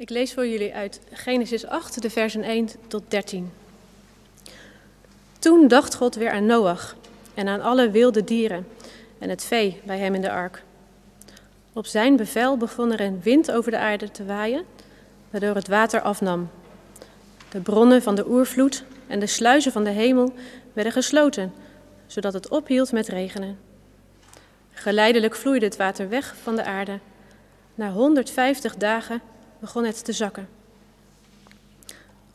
Ik lees voor jullie uit Genesis 8, de versen 1 tot 13. Toen dacht God weer aan Noach en aan alle wilde dieren en het vee bij hem in de ark. Op zijn bevel begon er een wind over de aarde te waaien, waardoor het water afnam. De bronnen van de oervloed en de sluizen van de hemel werden gesloten, zodat het ophield met regenen. Geleidelijk vloeide het water weg van de aarde. Na 150 dagen begon het te zakken.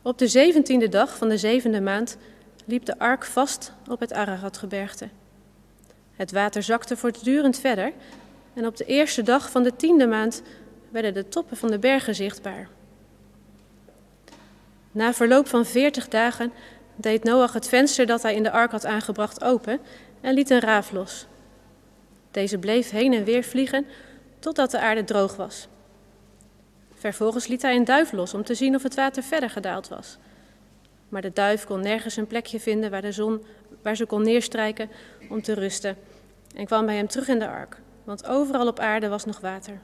Op de zeventiende dag van de zevende maand liep de ark vast op het Araratgebergte. Het water zakte voortdurend verder en op de eerste dag van de tiende maand werden de toppen van de bergen zichtbaar. Na verloop van veertig dagen deed Noach het venster dat hij in de ark had aangebracht open en liet een raaf los. Deze bleef heen en weer vliegen totdat de aarde droog was. Vervolgens liet hij een duif los om te zien of het water verder gedaald was. Maar de duif kon nergens een plekje vinden waar, de zon, waar ze kon neerstrijken om te rusten en kwam bij hem terug in de ark, want overal op aarde was nog water.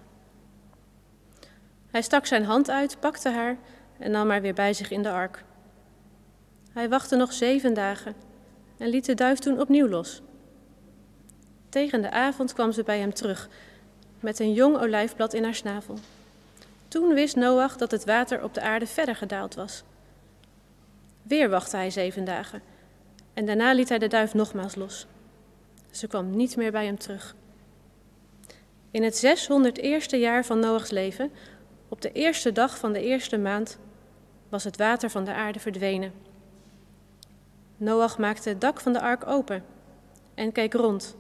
Hij stak zijn hand uit, pakte haar en nam haar weer bij zich in de ark. Hij wachtte nog zeven dagen en liet de duif toen opnieuw los. Tegen de avond kwam ze bij hem terug met een jong olijfblad in haar snavel. Toen wist Noach dat het water op de aarde verder gedaald was. Weer wachtte hij zeven dagen en daarna liet hij de duif nogmaals los. Ze kwam niet meer bij hem terug. In het 601ste jaar van Noachs leven, op de eerste dag van de eerste maand, was het water van de aarde verdwenen. Noach maakte het dak van de ark open en keek rond.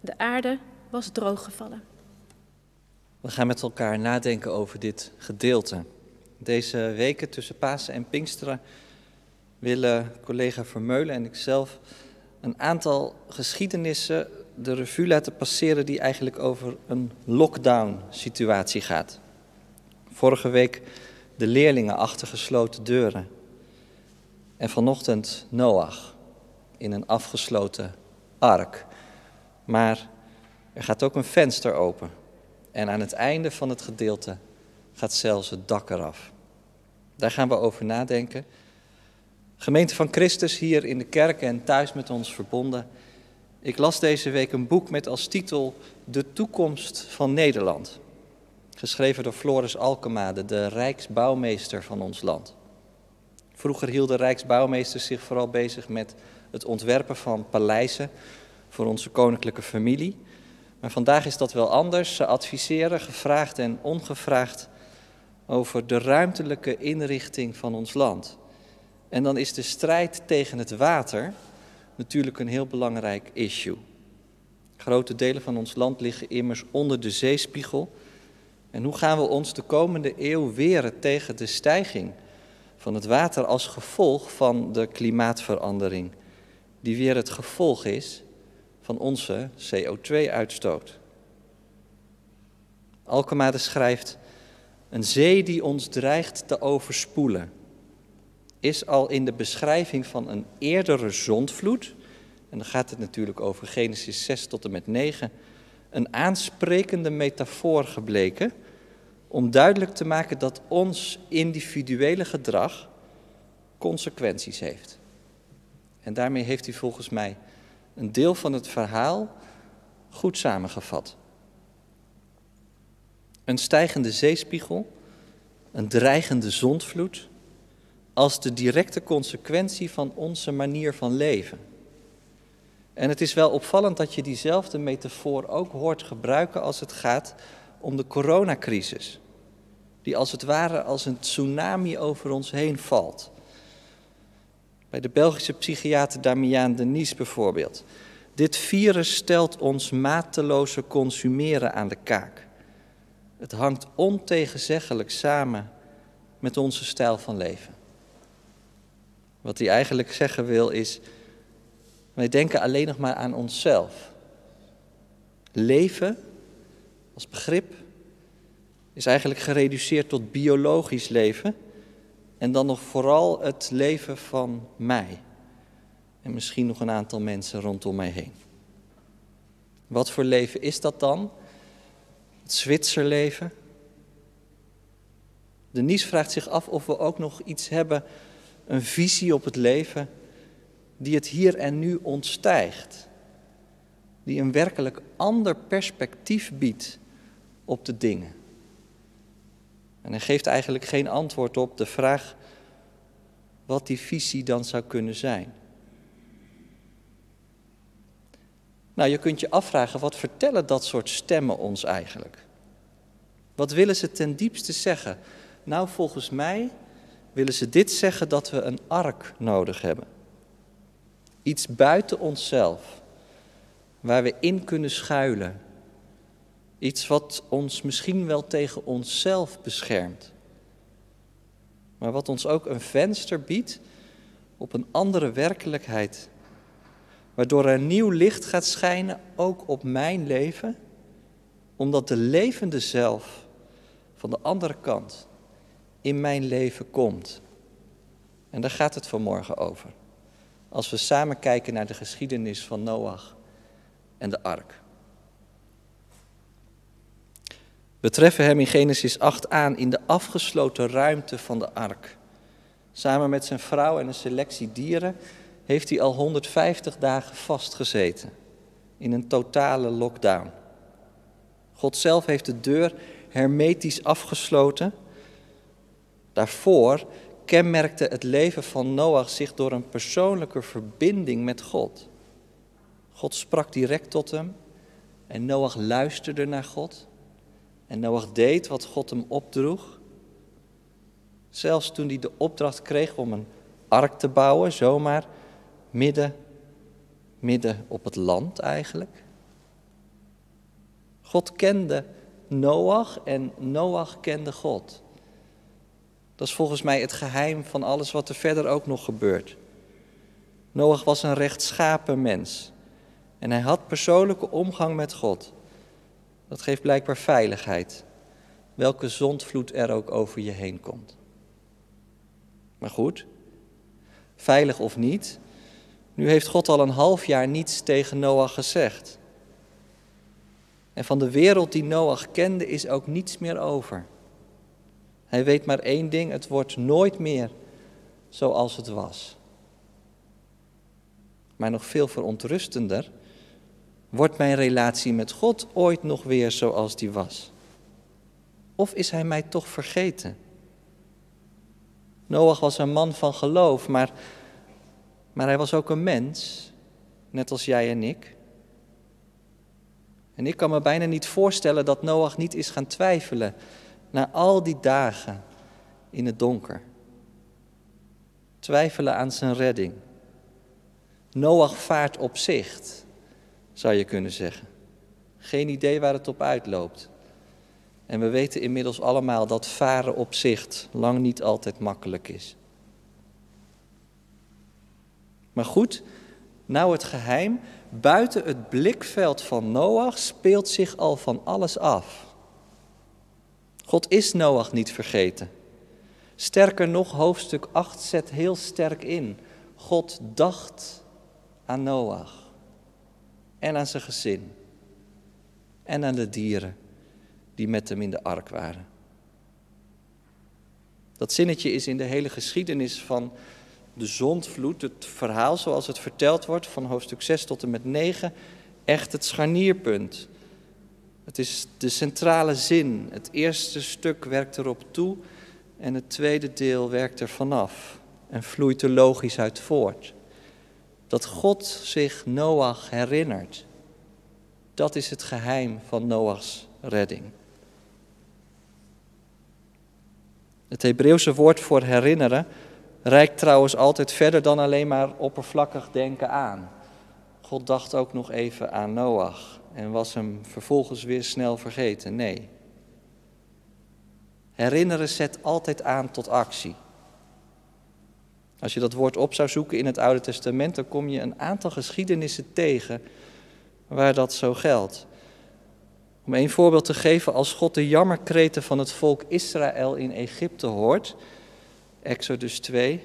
De aarde was drooggevallen. We gaan met elkaar nadenken over dit gedeelte. Deze weken tussen Pasen en Pinksteren willen collega Vermeulen en ikzelf een aantal geschiedenissen de revue laten passeren die eigenlijk over een lockdown-situatie gaat. Vorige week de leerlingen achter gesloten deuren. En vanochtend Noach in een afgesloten ark. Maar er gaat ook een venster open. En aan het einde van het gedeelte gaat zelfs het dak eraf. Daar gaan we over nadenken. Gemeente van Christus hier in de kerk en thuis met ons verbonden. Ik las deze week een boek met als titel De toekomst van Nederland. Geschreven door Floris Alkemade, de rijksbouwmeester van ons land. Vroeger hielden rijksbouwmeesters zich vooral bezig met het ontwerpen van paleizen voor onze koninklijke familie. Maar vandaag is dat wel anders. Ze adviseren, gevraagd en ongevraagd, over de ruimtelijke inrichting van ons land. En dan is de strijd tegen het water natuurlijk een heel belangrijk issue. Grote delen van ons land liggen immers onder de zeespiegel. En hoe gaan we ons de komende eeuw weren tegen de stijging van het water als gevolg van de klimaatverandering, die weer het gevolg is van onze CO2-uitstoot? Alkemade schrijft: Een zee die ons dreigt te overspoelen is al in de beschrijving van een eerdere zondvloed, en dan gaat het natuurlijk over Genesis 6 tot en met 9, een aansprekende metafoor gebleken om duidelijk te maken dat ons individuele gedrag consequenties heeft. En daarmee heeft hij volgens mij een deel van het verhaal goed samengevat. Een stijgende zeespiegel, een dreigende zondvloed, als de directe consequentie van onze manier van leven. En het is wel opvallend dat je diezelfde metafoor ook hoort gebruiken als het gaat om de coronacrisis. Die als het ware als een tsunami over ons heen valt. Bij de Belgische psychiater Damian Denis bijvoorbeeld. Dit virus stelt ons mateloze consumeren aan de kaak. Het hangt ontegenzeggelijk samen met onze stijl van leven. Wat hij eigenlijk zeggen wil is, wij denken alleen nog maar aan onszelf. Leven als begrip is eigenlijk gereduceerd tot biologisch leven en dan nog vooral het leven van mij en misschien nog een aantal mensen rondom mij heen. Wat voor leven is dat dan? Het Zwitserleven? Denise vraagt zich af of we ook nog iets hebben, een visie op het leven, die het hier en nu ontstijgt. Die een werkelijk ander perspectief biedt op de dingen. En hij geeft eigenlijk geen antwoord op de vraag wat die visie dan zou kunnen zijn. Nou, je kunt je afvragen, wat vertellen dat soort stemmen ons eigenlijk? Wat willen ze ten diepste zeggen? Nou, volgens mij willen ze dit zeggen dat we een ark nodig hebben. Iets buiten onszelf, waar we in kunnen schuilen. Iets wat ons misschien wel tegen onszelf beschermt. Maar wat ons ook een venster biedt op een andere werkelijkheid. Waardoor er nieuw licht gaat schijnen, ook op mijn leven. Omdat de levende zelf van de andere kant in mijn leven komt. En daar gaat het vanmorgen over. Als we samen kijken naar de geschiedenis van Noach en de ark. We treffen hem in Genesis 8 aan in de afgesloten ruimte van de ark. Samen met zijn vrouw en een selectie dieren heeft hij al 150 dagen vastgezeten in een totale lockdown. God zelf heeft de deur hermetisch afgesloten. Daarvoor kenmerkte het leven van Noach zich door een persoonlijke verbinding met God. God sprak direct tot hem en Noach luisterde naar God. En Noach deed wat God hem opdroeg. Zelfs toen hij de opdracht kreeg om een ark te bouwen, zomaar midden, midden op het land eigenlijk. God kende Noach en Noach kende God. Dat is volgens mij het geheim van alles wat er verder ook nog gebeurt. Noach was een rechtschapen mens en hij had persoonlijke omgang met God. Dat geeft blijkbaar veiligheid, welke zondvloed er ook over je heen komt. Maar goed, veilig of niet, nu heeft God al een half jaar niets tegen Noach gezegd. En van de wereld die Noach kende is ook niets meer over. Hij weet maar één ding, het wordt nooit meer zoals het was. Maar nog veel verontrustender, wordt mijn relatie met God ooit nog weer zoals die was? Of is hij mij toch vergeten? Noach was een man van geloof, maar, maar hij was ook een mens, net als jij en ik. En ik kan me bijna niet voorstellen dat Noach niet is gaan twijfelen na al die dagen in het donker. Twijfelen aan zijn redding. Noach vaart op zicht, zou je kunnen zeggen. Geen idee waar het op uitloopt. En we weten inmiddels allemaal dat varen op zicht lang niet altijd makkelijk is. Maar goed, nou het geheim, buiten het blikveld van Noach speelt zich al van alles af. God is Noach niet vergeten. Sterker nog, hoofdstuk 8 zet heel sterk in. God dacht aan Noach en aan zijn gezin en aan de dieren die met hem in de ark waren. Dat zinnetje is in de hele geschiedenis van de zondvloed, het verhaal zoals het verteld wordt van hoofdstuk 6 tot en met 9, echt het scharnierpunt. Het is de centrale zin. Het eerste stuk werkt erop toe en het tweede deel werkt er vanaf en vloeit er logisch uit voort. Dat God zich Noach herinnert, dat is het geheim van Noachs redding. Het Hebreeuwse woord voor herinneren reikt trouwens altijd verder dan alleen maar oppervlakkig denken aan. God dacht ook nog even aan Noach en was hem vervolgens weer snel vergeten. Nee. Herinneren zet altijd aan tot actie. Als je dat woord op zou zoeken in het Oude Testament, dan kom je een aantal geschiedenissen tegen waar dat zo geldt. Om een voorbeeld te geven, als God de jammerkreten van het volk Israël in Egypte hoort, Exodus 2,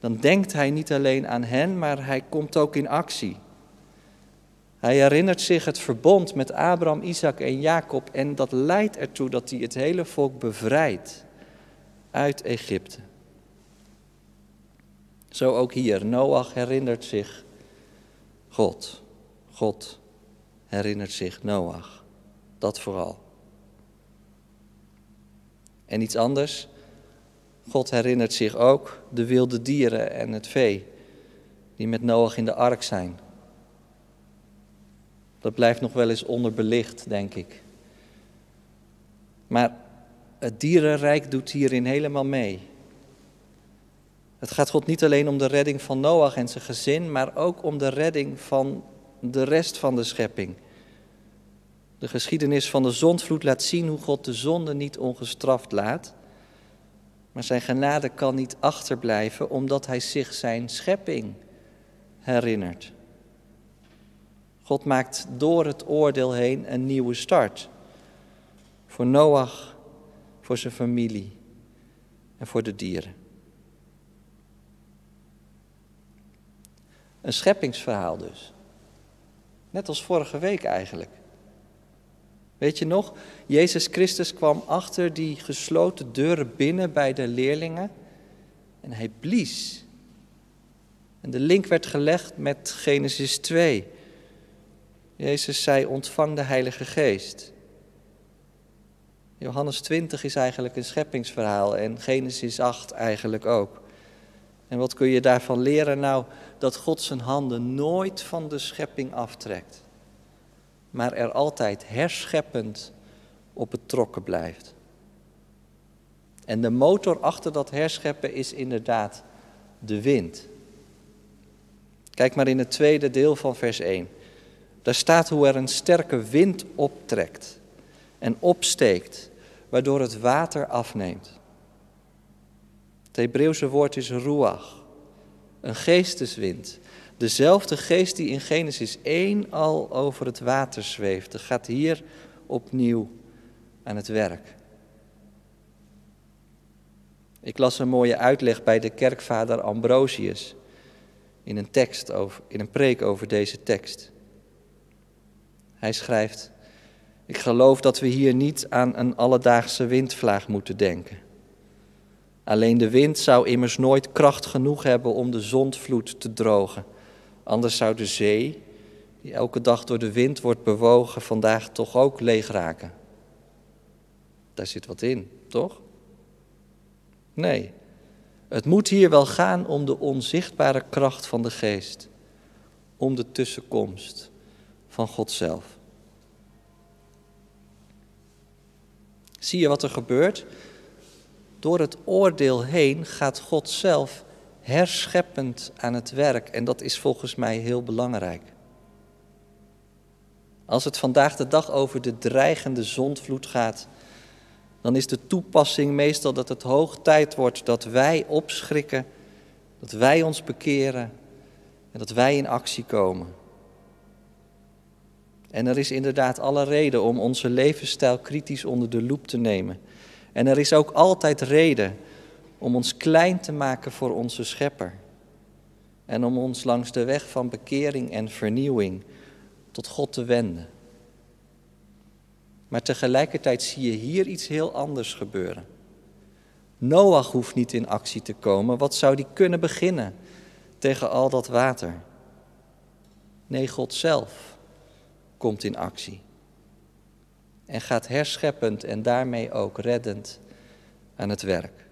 dan denkt hij niet alleen aan hen, maar hij komt ook in actie. Hij herinnert zich het verbond met Abraham, Isaac en Jacob en dat leidt ertoe dat hij het hele volk bevrijdt uit Egypte. Zo ook hier. Noach herinnert zich God. God herinnert zich Noach. Dat vooral. En iets anders. God herinnert zich ook de wilde dieren en het vee die met Noach in de ark zijn. Dat blijft nog wel eens onderbelicht, denk ik. Maar het dierenrijk doet hierin helemaal mee. Het gaat God niet alleen om de redding van Noach en zijn gezin, maar ook om de redding van de rest van de schepping. De geschiedenis van de zondvloed laat zien hoe God de zonde niet ongestraft laat. Maar zijn genade kan niet achterblijven omdat hij zich zijn schepping herinnert. God maakt door het oordeel heen een nieuwe start. Voor Noach, voor zijn familie en voor de dieren. Een scheppingsverhaal dus. Net als vorige week eigenlijk. Weet je nog? Jezus Christus kwam achter die gesloten deuren binnen bij de leerlingen en hij blies. En de link werd gelegd met Genesis 2. Jezus zei: Ontvang de Heilige Geest. Johannes 20 is eigenlijk een scheppingsverhaal en Genesis 8 eigenlijk ook. En wat kun je daarvan leren? Nou, dat God zijn handen nooit van de schepping aftrekt maar er altijd herscheppend op betrokken blijft. En de motor achter dat herscheppen is inderdaad de wind. Kijk maar in het tweede deel van vers 1. Daar staat hoe er een sterke wind optrekt en opsteekt, waardoor het water afneemt. Het Hebreeuwse woord is ruach, een geesteswind Dezelfde geest die in Genesis 1 al over het water zweefde, gaat hier opnieuw aan het werk. Ik las een mooie uitleg bij de kerkvader Ambrosius in een tekst over, in een preek over deze tekst. Hij schrijft: Ik geloof dat we hier niet aan een alledaagse windvlaag moeten denken. Alleen de wind zou immers nooit kracht genoeg hebben om de zondvloed te drogen. Anders zou de zee, die elke dag door de wind wordt bewogen, vandaag toch ook leeg raken. Daar zit wat in, toch? Nee, het moet hier wel gaan om de onzichtbare kracht van de geest, om de tussenkomst van God zelf. Zie je wat er gebeurt? Door het oordeel heen gaat God zelf herscheppend aan het werk. En dat is volgens mij heel belangrijk. Als het vandaag de dag over de dreigende zondvloed gaat, dan is de toepassing meestal dat het hoog tijd wordt dat wij opschrikken, dat wij ons bekeren en dat wij in actie komen. En er is inderdaad alle reden om onze levensstijl kritisch onder de loep te nemen. En er is ook altijd reden om ons klein te maken voor onze Schepper. En om ons langs de weg van bekering en vernieuwing tot God te wenden. Maar tegelijkertijd zie je hier iets heel anders gebeuren. Noach hoeft niet in actie te komen. Wat zou die kunnen beginnen tegen al dat water? Nee, God zelf komt in actie. En gaat herscheppend en daarmee ook reddend aan het werk.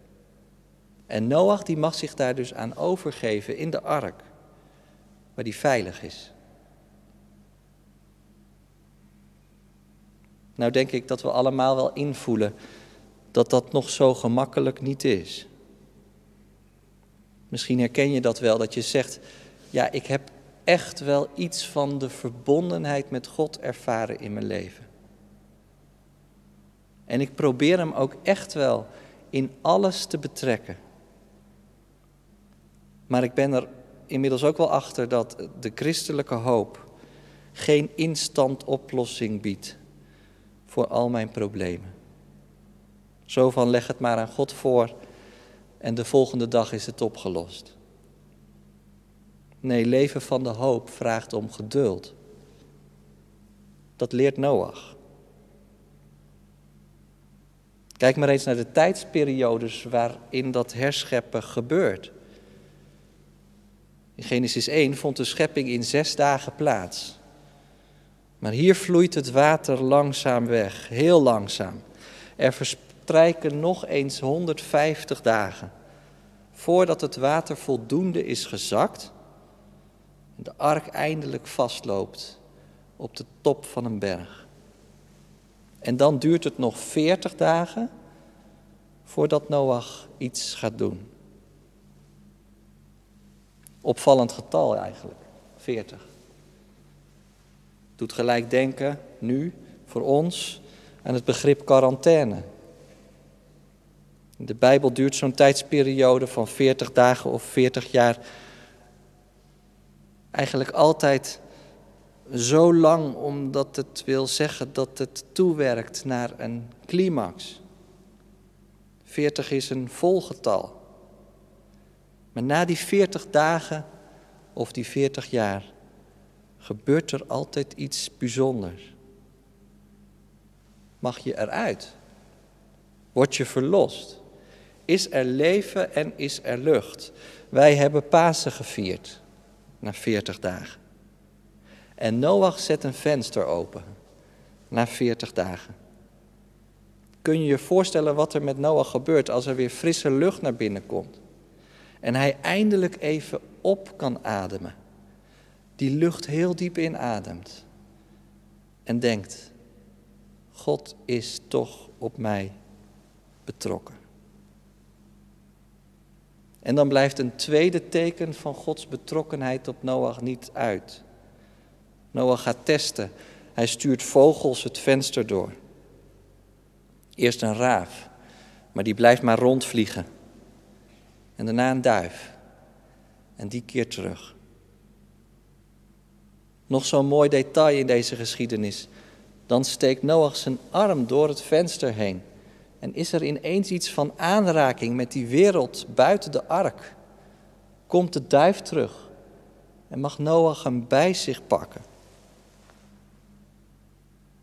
En Noach die mag zich daar dus aan overgeven in de ark, waar die veilig is. Nou denk ik dat we allemaal wel invoelen dat dat nog zo gemakkelijk niet is. Misschien herken je dat wel, dat je zegt, ja, ik heb echt wel iets van de verbondenheid met God ervaren in mijn leven. En ik probeer hem ook echt wel in alles te betrekken. Maar ik ben er inmiddels ook wel achter dat de christelijke hoop geen instant oplossing biedt voor al mijn problemen. Zo van leg het maar aan God voor en de volgende dag is het opgelost. Nee, leven van de hoop vraagt om geduld. Dat leert Noach. Kijk maar eens naar de tijdsperiodes waarin dat herscheppen gebeurt. In Genesis 1 vond de schepping in zes dagen plaats. Maar hier vloeit het water langzaam weg, heel langzaam. Er verstrijken nog eens 150 dagen voordat het water voldoende is gezakt en de ark eindelijk vastloopt op de top van een berg. En dan duurt het nog 40 dagen voordat Noach iets gaat doen. Opvallend getal eigenlijk, 40. Doet gelijk denken, nu, voor ons, aan het begrip quarantaine. De Bijbel duurt zo'n tijdsperiode van 40 dagen of 40 jaar eigenlijk altijd zo lang omdat het wil zeggen dat het toewerkt naar een climax. 40 is een volgetal. Maar na die 40 dagen of die 40 jaar gebeurt er altijd iets bijzonders. Mag je eruit? Word je verlost? Is er leven en is er lucht? Wij hebben Pasen gevierd na 40 dagen. En Noach zet een venster open na 40 dagen. Kun je je voorstellen wat er met Noach gebeurt als er weer frisse lucht naar binnen komt? En hij eindelijk even op kan ademen. Die lucht heel diep inademt. En denkt, God is toch op mij betrokken. En dan blijft een tweede teken van Gods betrokkenheid op Noach niet uit. Noach gaat testen. Hij stuurt vogels het venster door. Eerst een raaf, maar die blijft maar rondvliegen. En daarna een duif. En die keert terug. Nog zo'n mooi detail in deze geschiedenis. Dan steekt Noach zijn arm door het venster heen. En is er ineens iets van aanraking met die wereld buiten de ark? Komt de duif terug en mag Noach hem bij zich pakken?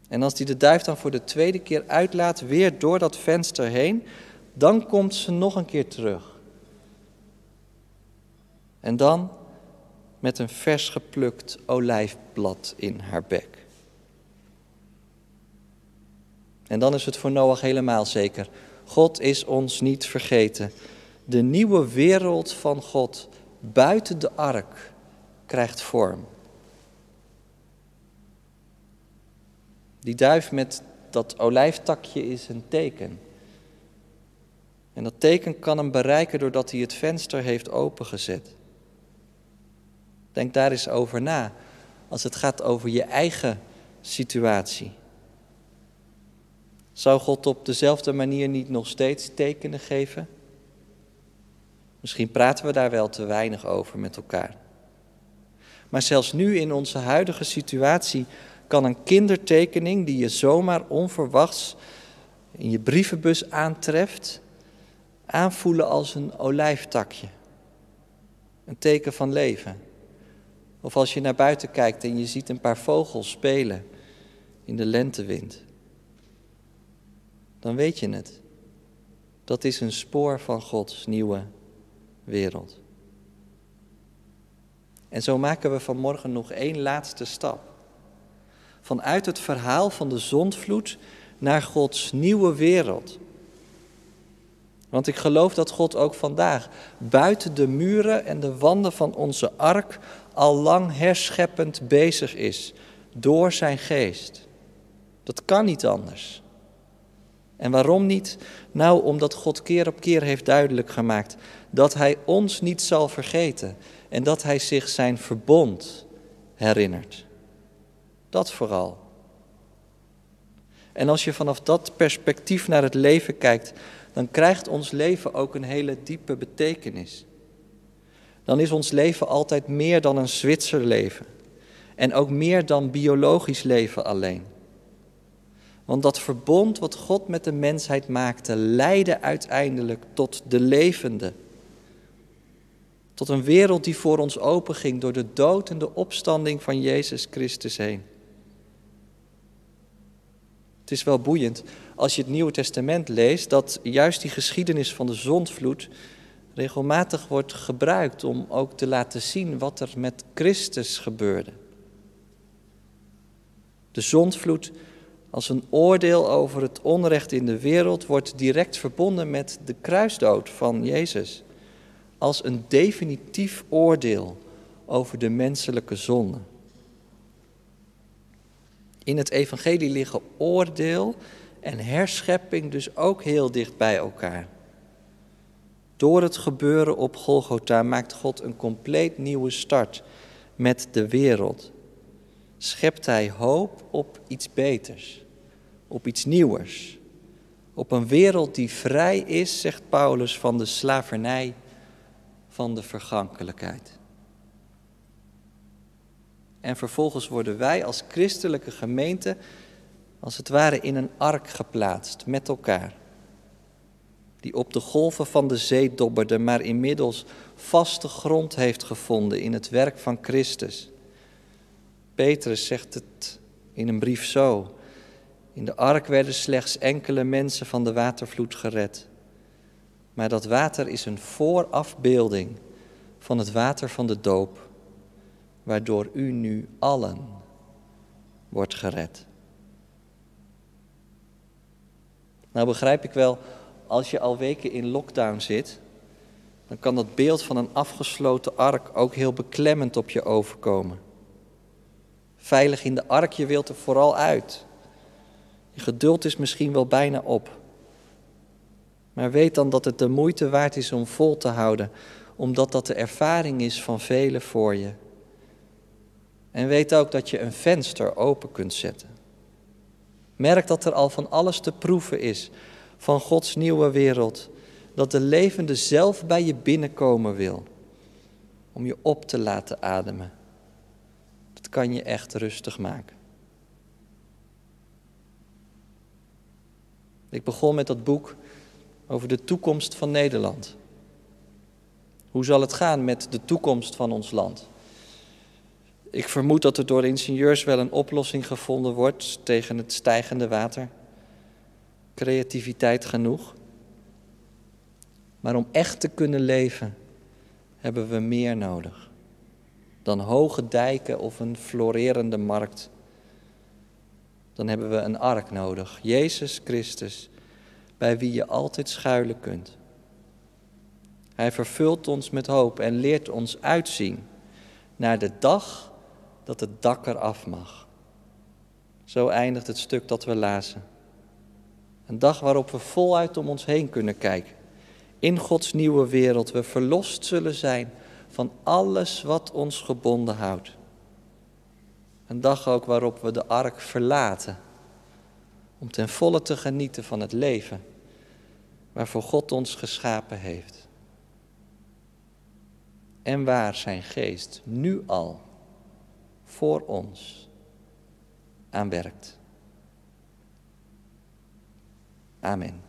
En als hij de duif dan voor de tweede keer uitlaat, weer door dat venster heen, dan komt ze nog een keer terug. En dan met een vers geplukt olijfblad in haar bek. En dan is het voor Noach helemaal zeker. God is ons niet vergeten. De nieuwe wereld van God buiten de ark krijgt vorm. Die duif met dat olijftakje is een teken. En dat teken kan hem bereiken doordat hij het venster heeft opengezet. Denk daar eens over na als het gaat over je eigen situatie. Zou God op dezelfde manier niet nog steeds tekenen geven? Misschien praten we daar wel te weinig over met elkaar. Maar zelfs nu in onze huidige situatie kan een kindertekening die je zomaar onverwachts in je brievenbus aantreft, aanvoelen als een olijftakje. Een teken van leven. Of als je naar buiten kijkt en je ziet een paar vogels spelen in de lentewind dan weet je het. Dat is een spoor van Gods nieuwe wereld. En zo maken we vanmorgen nog één laatste stap. Vanuit het verhaal van de zondvloed naar Gods nieuwe wereld. Want ik geloof dat God ook vandaag buiten de muren en de wanden van onze ark al lang herscheppend bezig is door zijn geest. Dat kan niet anders. En waarom niet? Nou, omdat God keer op keer heeft duidelijk gemaakt dat Hij ons niet zal vergeten en dat Hij zich zijn verbond herinnert. Dat vooral. En als je vanaf dat perspectief naar het leven kijkt, dan krijgt ons leven ook een hele diepe betekenis. Dan is ons leven altijd meer dan een Zwitser leven en ook meer dan biologisch leven alleen. Want dat verbond wat God met de mensheid maakte, leidde uiteindelijk tot de levende. Tot een wereld die voor ons openging door de dood en de opstanding van Jezus Christus heen. Het is wel boeiend als je het Nieuwe Testament leest dat juist die geschiedenis van de zondvloed regelmatig wordt gebruikt om ook te laten zien wat er met Christus gebeurde. De zondvloed als een oordeel over het onrecht in de wereld wordt direct verbonden met de kruisdood van Jezus. Als een definitief oordeel over de menselijke zonde. In het evangelie liggen oordeel en herschepping dus ook heel dicht bij elkaar. Door het gebeuren op Golgotha maakt God een compleet nieuwe start met de wereld. Schept Hij hoop op iets beters, op iets nieuwers. Op een wereld die vrij is, zegt Paulus, van de slavernij van de vergankelijkheid. En vervolgens worden wij als christelijke gemeente als het ware in een ark geplaatst met elkaar. Die op de golven van de zee dobberde, maar inmiddels vaste grond heeft gevonden in het werk van Christus. Petrus zegt het in een brief zo. In de ark werden slechts enkele mensen van de watervloed gered. Maar dat water is een voorafbeelding van het water van de doop, waardoor u nu allen wordt gered. Nou begrijp ik wel, als je al weken in lockdown zit, dan kan dat beeld van een afgesloten ark ook heel beklemmend op je overkomen. Veilig in de ark, je wilt er vooral uit. Je geduld is misschien wel bijna op. Maar weet dan dat het de moeite waard is om vol te houden, omdat dat de ervaring is van velen voor je. En weet ook dat je een venster open kunt zetten. Merk dat er al van alles te proeven is van Gods nieuwe wereld. Dat de levende zelf bij je binnenkomen wil. Om je op te laten ademen. Dat kan je echt rustig maken. Ik begon met dat boek over de toekomst van Nederland. Hoe zal het gaan met de toekomst van ons land? Ik vermoed dat er door ingenieurs wel een oplossing gevonden wordt tegen het stijgende water. Creativiteit genoeg. Maar om echt te kunnen leven hebben we meer nodig dan hoge dijken of een florerende markt. Dan hebben we een ark nodig, Jezus Christus, bij wie je altijd schuilen kunt. Hij vervult ons met hoop en leert ons uitzien naar de dag dat het dak eraf mag. Zo eindigt het stuk dat we lazen. Een dag waarop we voluit om ons heen kunnen kijken. In Gods nieuwe wereld we verlost zullen zijn van alles wat ons gebonden houdt. Een dag ook waarop we de ark verlaten om ten volle te genieten van het leven waarvoor God ons geschapen heeft. En waar zijn geest nu al voor ons aan werkt. Amen.